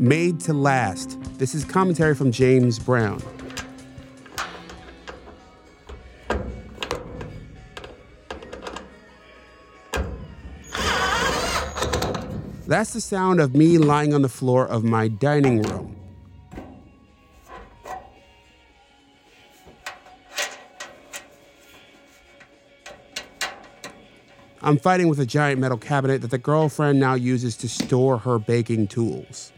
Made to Last. This is commentary from James Brown. That's the sound of me lying on the floor of my dining room. I'm fighting with a giant metal cabinet that the girlfriend now uses to store her baking tools.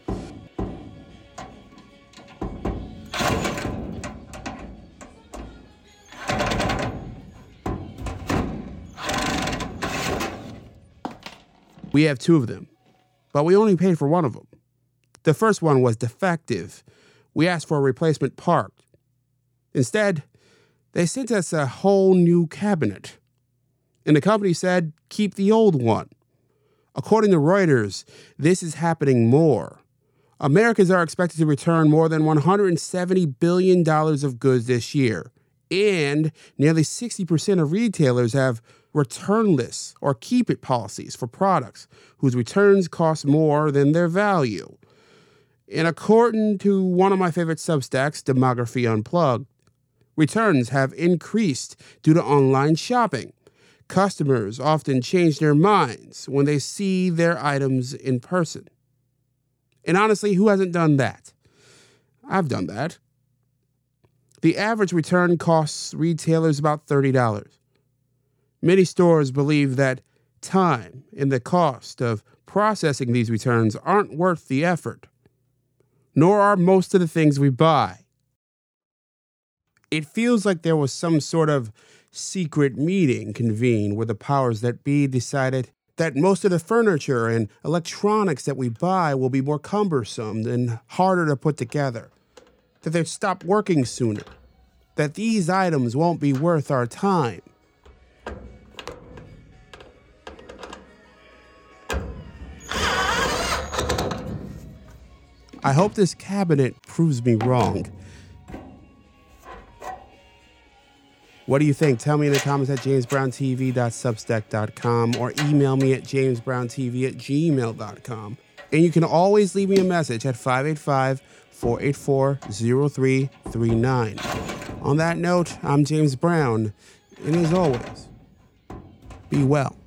We have two of them, but we only paid for one of them. The first one was defective. We asked for a replacement part. Instead, they sent us a whole new cabinet. And the company said, keep the old one. According to Reuters, this is happening more. Americans are expected to return more than $170 billion of goods this year, and nearly 60% of retailers have returnless or keep it policies for products whose returns cost more than their value. And according to one of my favorite Substacks, Demography Unplugged, returns have increased due to online shopping. Customers often change their minds when they see their items in person. And honestly, who hasn't done that? I've done that. The average return costs retailers about $30. Many stores believe that time and the cost of processing these returns aren't worth the effort, nor are most of the things we buy. It feels like there was some sort of secret meeting convened where the powers that be decided that most of the furniture and electronics that we buy will be more cumbersome and harder to put together, that they'd stop working sooner, that these items won't be worth our time. I hope this cabinet proves me wrong. What do you think? Tell me in the comments at jamesbrowntv.substack.com or email me at jamesbrowntv at gmail.com. And you can always leave me a message at 585 484 0339. On that note, I'm James Brown, and as always, be well.